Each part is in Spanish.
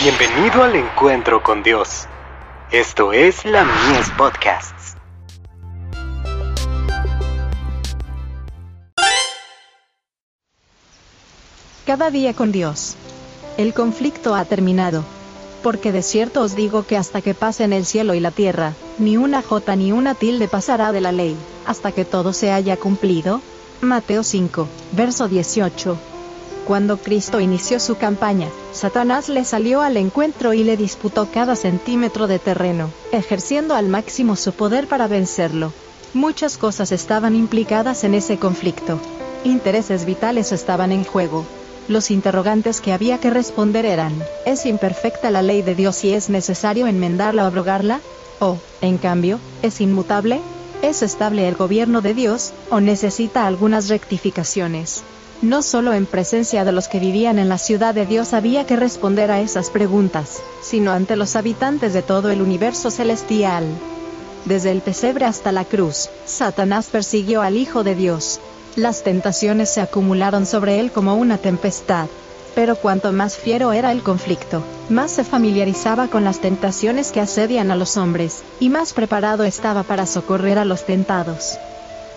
Bienvenido al encuentro con Dios. Esto es la Mies Podcasts. Cada día con Dios. El conflicto ha terminado. Porque de cierto os digo que hasta que pasen el cielo y la tierra, ni una jota ni una tilde pasará de la ley, hasta que todo se haya cumplido. Mateo 5, verso 18. Cuando Cristo inició su campaña, Satanás le salió al encuentro y le disputó cada centímetro de terreno, ejerciendo al máximo su poder para vencerlo. Muchas cosas estaban implicadas en ese conflicto. Intereses vitales estaban en juego. Los interrogantes que había que responder eran, ¿es imperfecta la ley de Dios y es necesario enmendarla o abrogarla? ¿O, en cambio, es inmutable? ¿Es estable el gobierno de Dios, o necesita algunas rectificaciones? No solo en presencia de los que vivían en la ciudad de Dios había que responder a esas preguntas, sino ante los habitantes de todo el universo celestial. Desde el pesebre hasta la cruz, Satanás persiguió al Hijo de Dios. Las tentaciones se acumularon sobre él como una tempestad. Pero cuanto más fiero era el conflicto, más se familiarizaba con las tentaciones que asedian a los hombres, y más preparado estaba para socorrer a los tentados.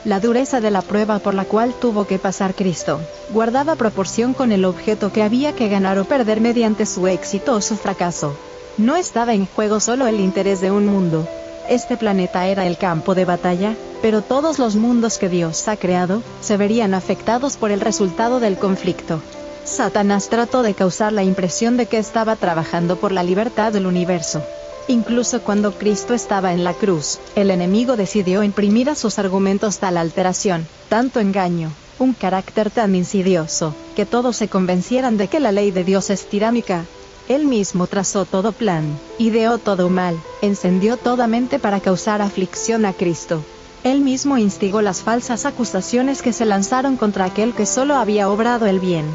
La dureza de la prueba por la cual tuvo que pasar Cristo, guardaba proporción con el objeto que había que ganar o perder mediante su éxito o su fracaso. No estaba en juego solo el interés de un mundo. Este planeta era el campo de batalla, pero todos los mundos que Dios ha creado, se verían afectados por el resultado del conflicto. Satanás trató de causar la impresión de que estaba trabajando por la libertad del universo. Incluso cuando Cristo estaba en la cruz, el enemigo decidió imprimir a sus argumentos tal alteración, tanto engaño, un carácter tan insidioso, que todos se convencieran de que la ley de Dios es tiránica. Él mismo trazó todo plan, ideó todo mal, encendió toda mente para causar aflicción a Cristo. Él mismo instigó las falsas acusaciones que se lanzaron contra aquel que solo había obrado el bien.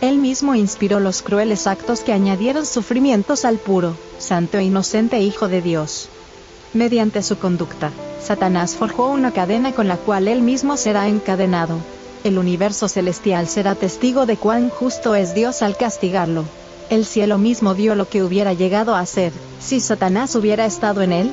Él mismo inspiró los crueles actos que añadieron sufrimientos al puro, santo e inocente Hijo de Dios. Mediante su conducta, Satanás forjó una cadena con la cual él mismo será encadenado. El universo celestial será testigo de cuán justo es Dios al castigarlo. El cielo mismo vio lo que hubiera llegado a ser, si Satanás hubiera estado en él,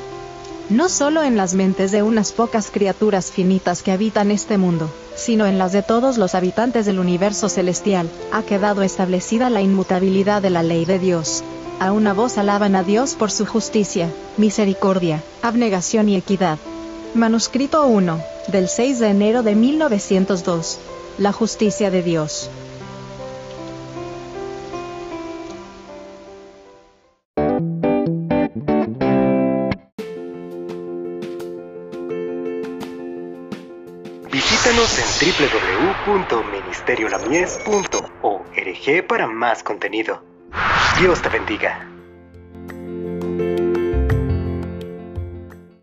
no solo en las mentes de unas pocas criaturas finitas que habitan este mundo, sino en las de todos los habitantes del universo celestial, ha quedado establecida la inmutabilidad de la ley de Dios. A una voz alaban a Dios por su justicia, misericordia, abnegación y equidad. Manuscrito 1, del 6 de enero de 1902. La justicia de Dios. Visítanos en www.ministeriolamies.org para más contenido. Dios te bendiga.